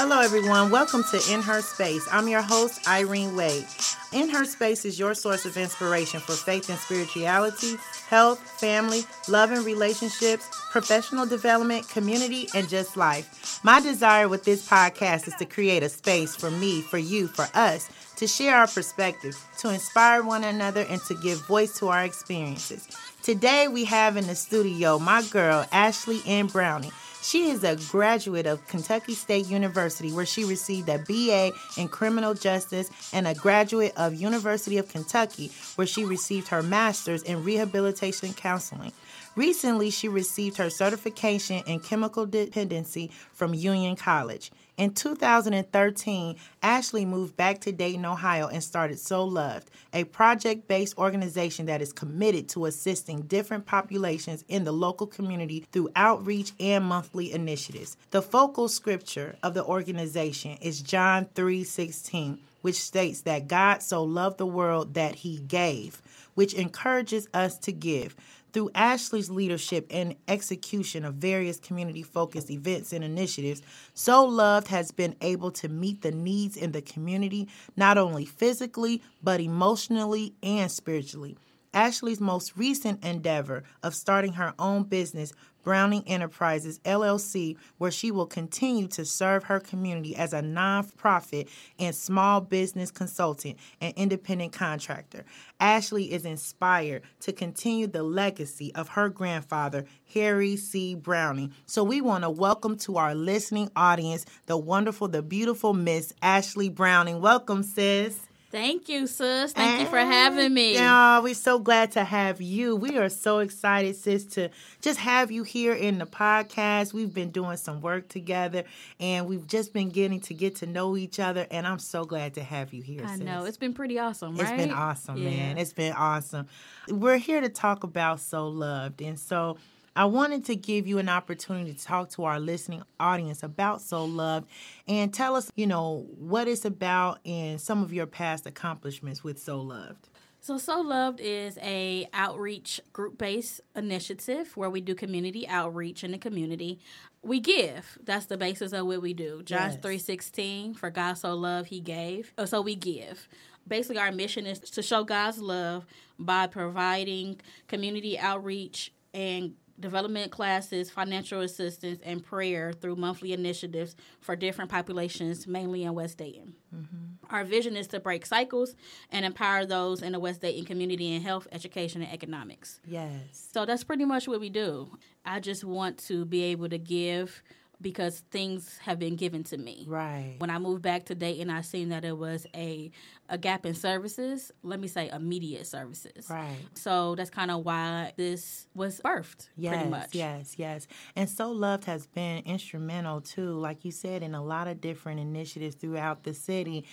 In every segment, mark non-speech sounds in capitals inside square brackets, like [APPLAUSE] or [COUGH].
Hello, everyone. Welcome to In Her Space. I'm your host, Irene Wade. In Her Space is your source of inspiration for faith and spirituality, health, family, love and relationships, professional development, community, and just life. My desire with this podcast is to create a space for me, for you, for us to share our perspective, to inspire one another, and to give voice to our experiences. Today, we have in the studio my girl, Ashley N. Browning. She is a graduate of Kentucky State University, where she received a BA in criminal justice, and a graduate of University of Kentucky, where she received her master's in rehabilitation counseling. Recently, she received her certification in chemical dependency from Union College. In 2013, Ashley moved back to Dayton, Ohio, and started So Loved, a project based organization that is committed to assisting different populations in the local community through outreach and monthly initiatives. The focal scripture of the organization is John 3:16, which states that God so loved the world that he gave, which encourages us to give. Through Ashley's leadership and execution of various community focused events and initiatives, So Loved has been able to meet the needs in the community, not only physically, but emotionally and spiritually. Ashley's most recent endeavor of starting her own business, Browning Enterprises LLC, where she will continue to serve her community as a nonprofit and small business consultant and independent contractor. Ashley is inspired to continue the legacy of her grandfather, Harry C. Browning. So we want to welcome to our listening audience the wonderful, the beautiful Miss Ashley Browning. Welcome, sis. Thank you, sis. Thank you for having me. Yeah, we're so glad to have you. We are so excited, sis, to just have you here in the podcast. We've been doing some work together and we've just been getting to get to know each other. And I'm so glad to have you here. I sis. know. It's been pretty awesome, right? It's been awesome, Yeah. man. It's been awesome. We're here to talk about So Loved. And so I wanted to give you an opportunity to talk to our listening audience about So Loved and tell us, you know, what it's about and some of your past accomplishments with So Loved. So So Loved is a outreach group-based initiative where we do community outreach in the community. We give. That's the basis of what we do. John Yes. 3:16, for God so loved he gave. Oh, So we give. Basically our mission is to show God's love by providing community outreach and development classes, financial assistance, and prayer through monthly initiatives for different populations, mainly in West Dayton. Mm-hmm. Our vision is to break cycles and empower those in the West Dayton community in health, education, and economics. Yes. So that's pretty much what we do. I just want to be able to give because things have been given to me. Right. When I moved back to Dayton, I seen that it was a a gap in services. Let me say immediate services. Right. So that's kind of why this was birthed. Yes, pretty much. yes, yes. And So Loved has been instrumental too, like you said, in a lot of different initiatives throughout the city.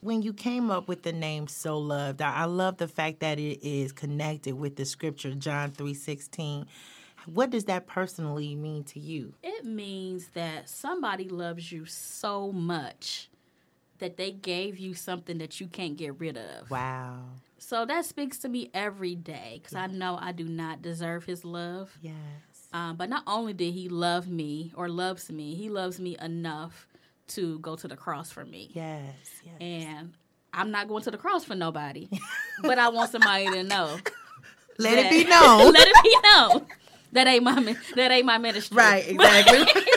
When you came up with the name So Loved, I, I love the fact that it is connected with the scripture John three sixteen. What does that personally mean to you? It means that somebody loves you so much that they gave you something that you can't get rid of. Wow. So that speaks to me every day because I know I do not deserve his love. Yes. Um, but not only did he love me or loves me, he loves me enough to go to the cross for me. Yes. Yes. And I'm not going to the cross for nobody, but I want somebody to know. [LAUGHS] [LAUGHS] Let it be known. Let it be known. That ain't my that ain't my ministry. right. Exactly. [LAUGHS]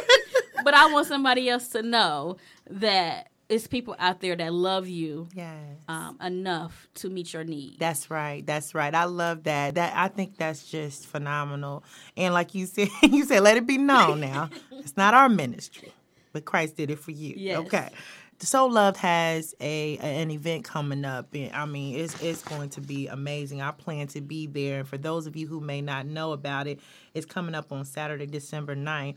But I want somebody else to know that it's people out there that love you yes. um, enough to meet your needs. That's right. That's right. I love that. That I think that's just phenomenal. And like you said, [LAUGHS] you said, let it be known now. it's not our ministry, but Christ did it for you. Yes. Okay. So Loved has a an event coming up, and I mean it's it's going to be amazing. I plan to be there, and for those of you who may not know about it, it's coming up on Saturday, December 9th.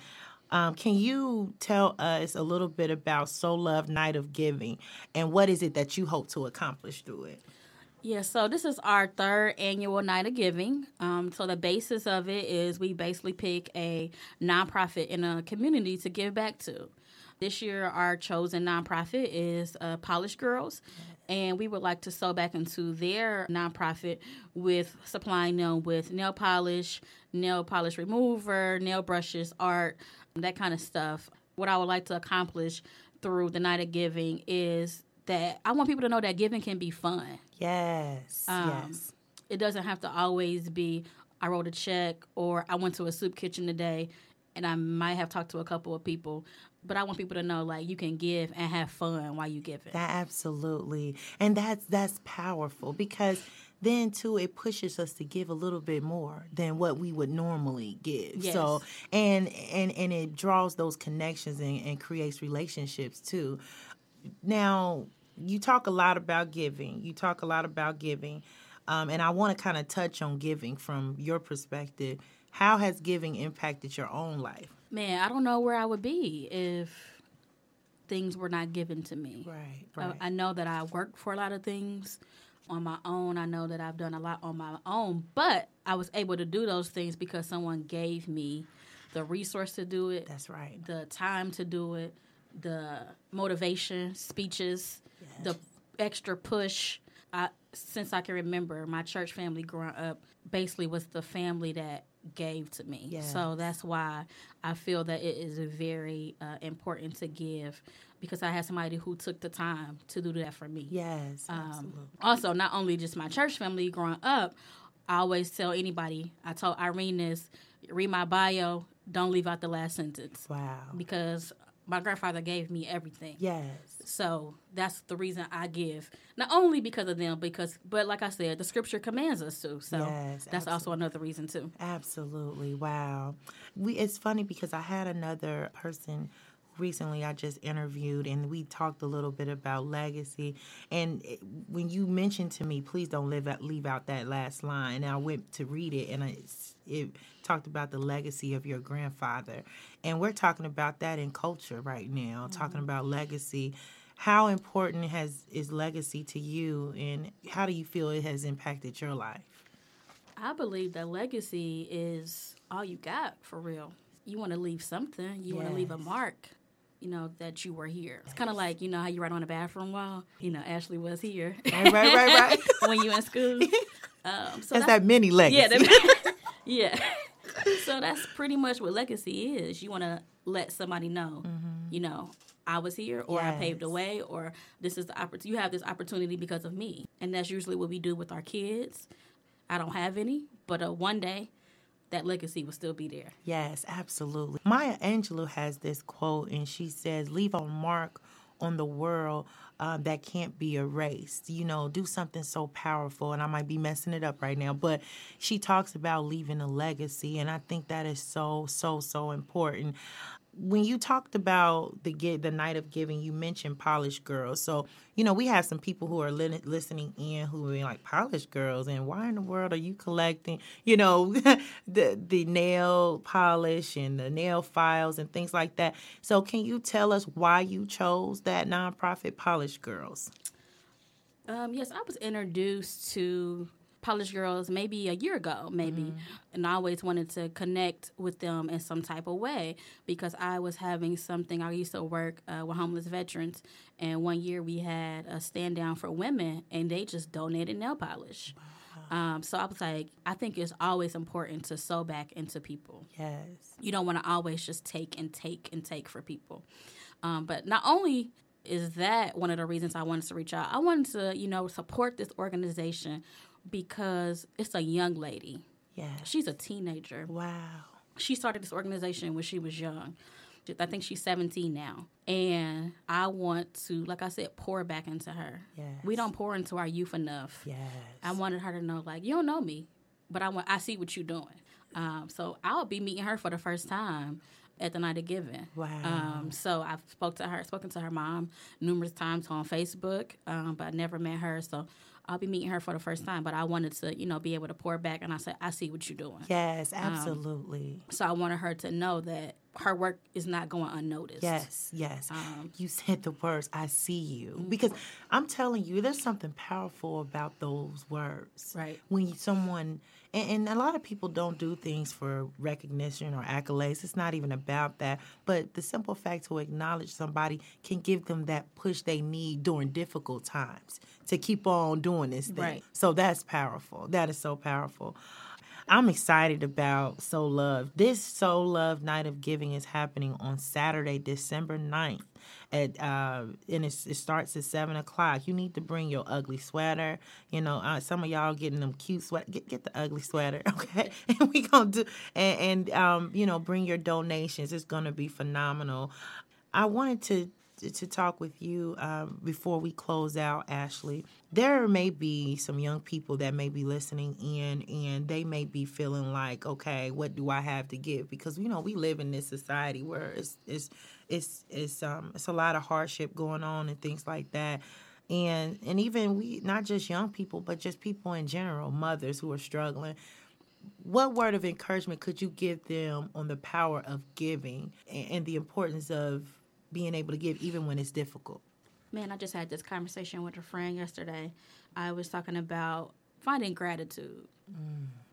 Um, can you tell us a little bit about So Love Night of Giving, and what is it that you hope to accomplish through it? Yeah, so this is our third annual night of giving. Um, so the basis of it is we basically pick a nonprofit in a community to give back to. This year, our chosen nonprofit is uh, Polish Girlz, and we would like to sew back into their nonprofit with supplying them with nail polish, nail polish remover, nail brushes, art, that kind of stuff. What I would like to accomplish through the night of giving is that I want people to know that giving can be fun. Yes. Um, yes. It doesn't have to always be I wrote a check or I went to a soup kitchen today and I might have talked to a couple of people. But I want people to know like you can give and have fun while you give it. That absolutely. And that's that's powerful because then too it pushes us to give a little bit more than what we would normally give. Yes. So and and and it draws those connections and, and creates relationships too. Now, you talk a lot about giving. You talk a lot about giving. Um, and I want to kind of touch on giving from your perspective. How has giving impacted your own life? Man, I don't know where I would be if things were not given to me. Right, I- right. I, know that I worked for a lot of things on my own. I know that I've done a lot on my own, but I was able to do those things because someone gave me the resource to do it, That's right. the time to do it, the motivation, speeches, the extra push. I, since I can remember, my church family growing up basically was the family that gave to me. Yes. So that's why I feel that it is very uh, important to give because I had somebody who took the time to do that for me. Yes, Um, absolutely. also, not only just my church family growing up, I always tell anybody, I told Irene this, read my bio, don't leave out the last sentence Wow. because my grandfather gave me everything. Yes. So that's the reason I give. Not only because of them, because but like I said, the scripture commands us to. So Yes, that's also another reason too. Absolutely. Wow. We it's funny because I had another person recently I just interviewed and we talked a little bit about legacy and when you mentioned to me please don't leave out, leave out that last line and I went to read it and it, it talked about the legacy of your grandfather and we're talking about that in culture right now mm-hmm. talking about legacy how important has is legacy to you and how do you feel it has impacted your life I believe that legacy is all you got for real. You want to leave something. You want to leave a mark. You know that you were here. It's kind of like you know how you write on a bathroom wall. You know Ashley was here right right right right [LAUGHS] when you in school. [LAUGHS] Um, so That's that mini legacy. Yeah, that, [LAUGHS] yeah. So that's pretty much what legacy is. You want to let somebody know, you know, I was here, or I paved the way, or this is the opportunity. You have this opportunity because of me, and that's usually what we do with our kids. I don't have any, but uh, one day, that legacy will still be there. Yes, absolutely. Maya Angelou has this quote, and she says, Leave a mark on the world um, that can't be erased. You know, do something so powerful. And I might be messing it up right now, but she talks about leaving a legacy. And I think that is so, so, so important. When you talked about the get the night of giving, you mentioned polished girls. So you know we have some people who are li- listening in who are like polished girls, and why in the world are you collecting? You know [LAUGHS] the the nail polish and the nail files and things like that. So can you tell us why you chose that nonprofit, Polished Girlz? Um, yes, I was introduced to Polish Girlz maybe a year ago, maybe, and I always wanted to connect with them in some type of way because I was having something. I used to work uh, with homeless veterans, and one year we had a stand down for women, and they just donated nail polish. Um, so I was like, I think it's always important to sew back into people Yes. you don't want to always just take and take and take for people. Um, but not only is that one of the reasons I wanted to reach out, I wanted to, you know, support this organization because it's a young lady. Yeah. She's a teenager. Wow. She started this organization when she was young. I think she's 17 now. And I want to, like I said, pour back into her. Yes. We don't pour into our youth enough. Yes. I wanted her to know, like, you don't know me, but I want I see what you're doing. Um, so I'll be meeting her for the first time at the night of giving. Wow. Um, so I've spoke to her, spoken to her mom numerous times on Facebook, um, but I never met her. So I'll be meeting her for the first time. But I wanted to, you know, be able to pour back, and I said, I see what you're doing. Yes, um, absolutely. So I wanted her to know that her work is not going unnoticed. Yes, yes. Um, you said the words, I see you. Because I'm telling you, there's something powerful about those words. Right. When someone, and, and a lot of people don't do things for recognition or accolades. It's not even about that. But the simple fact to acknowledge somebody can give them that push they need during difficult times to keep on doing this thing. Right. So that's powerful. That is so powerful. I'm excited about So Love. This So Love Night of Giving is happening on Saturday, December 9th. At uh, and it starts at seven o'clock. You need to bring your ugly sweater. You know, uh, some of y'all getting them cute sweater. Get get the ugly sweater, [LAUGHS] okay? And we gonna do and, and um, you know, bring your donations. It's gonna be phenomenal. I wanted to to talk with you um, before we close out, Ashley. There may be some young people that may be listening in, and they may be feeling like, okay, what do I have to give? Because you know we live in this society where it's it's it's it's um it's a lot of hardship going on and things like that. And and even we not just young people, but just people in general, mothers who are struggling what word of encouragement could you give them on the power of giving and, the importance of being able to give even when it's difficult? Man, I just had this conversation with a friend yesterday. I was talking about finding gratitude.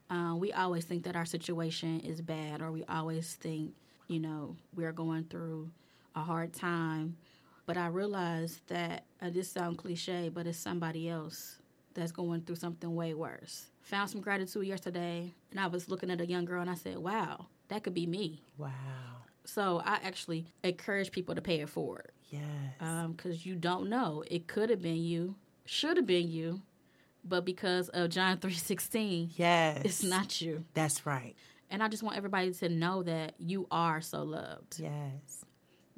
Uh, we always think that our situation is bad, or we always think, you know, we're going through a hard time. But I realized that uh, this sounds cliche, but it's somebody else that's going through something way worse. Found some gratitude yesterday, and I was looking at a young girl, and I said, "Wow, that could be me." Wow. So I actually encourage people to pay it forward Yes. because you don't know. It could have been you, should have been you, but because of John [LAUGHS] three sixteen, yes. it's not you. That's right. And I just want everybody to know that you are so loved Yes.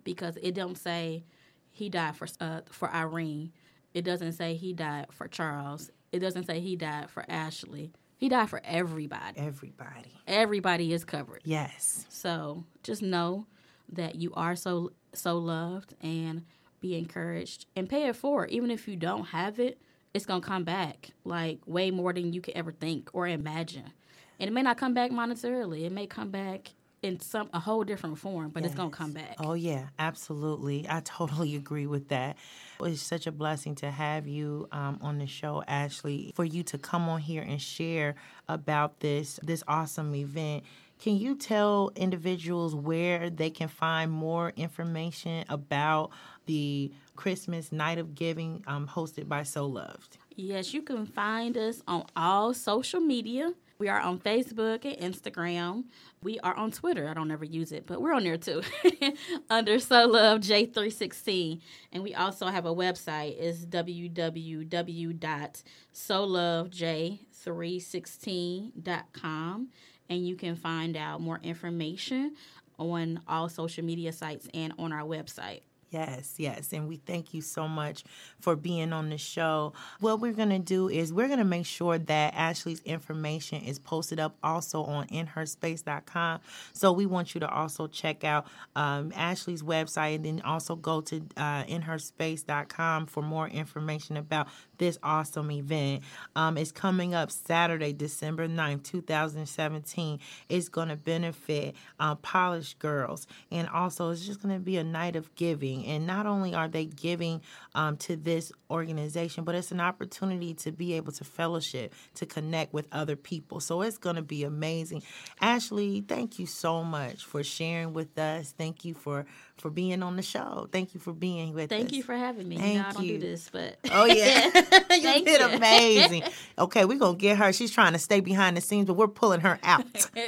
because it don't say he died for uh, for Irene. It doesn't say he died for Charles. It doesn't say he died for Ashley. He died for everybody. Everybody. Everybody is covered. Yes. So just know that you are so so loved and be encouraged and pay it forward. Even if you don't have it, it's gonna come back like way more than you could ever think or imagine. And it may not come back monetarily. It may come back in some a whole different form, but it's gonna come back. Oh yeah, absolutely. I [LAUGHS] totally agree with that. It's such a blessing to have you um, on the show, Ashley. For you to come on here and share about this this awesome event. Can you tell individuals where they can find more information about the Christmas Night of Giving um, hosted by So Loved? Yes, you can find us on all social media. We are on Facebook and Instagram. We are on Twitter. I don't ever use it, but we're on there too. [LAUGHS] Under So Loved J316. And we also have a website. It's www.solovedj316.com. And you can find out more information on all social media sites and on our website. Yes, yes. And we thank you so much for being on the show. What we're going to do is we're going to make sure that Ashley's information is posted up also on inherspace.com. So we want you to also check out um, Ashley's website and then also go to uh, inherspace.com for more information about this awesome event. Um, it's coming up Saturday, December 9th, 2017. It's going to benefit uh, Polished Girlz. And also, it's just going to be a night of giving. And not only are they giving um, to this organization, but it's an opportunity to be able to fellowship, to connect with other people. So it's going to be amazing. Ashley, thank you so much for sharing with us. Thank you for for being on the show. Thank you for being with us. Thank you for having me. Thank you know, I don't you. do this, but Oh yeah, [LAUGHS] [LAUGHS] you did you. amazing. [LAUGHS] Okay, we're gonna get her. She's trying to stay behind the scenes, but we're pulling her out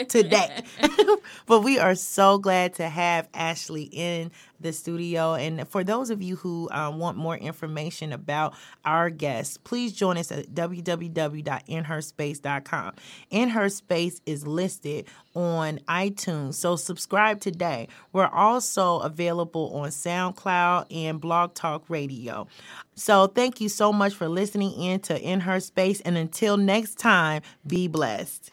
today. but we are so glad to have Ashley in the studio. And for those of you who um, want more information about our guests, please join us at www.inherspace.com. In Her Space is listed on iTunes, so subscribe today. We're also available on SoundCloud and Blog Talk Radio. So thank you so much for listening in to In Her Space. And until next time, be blessed.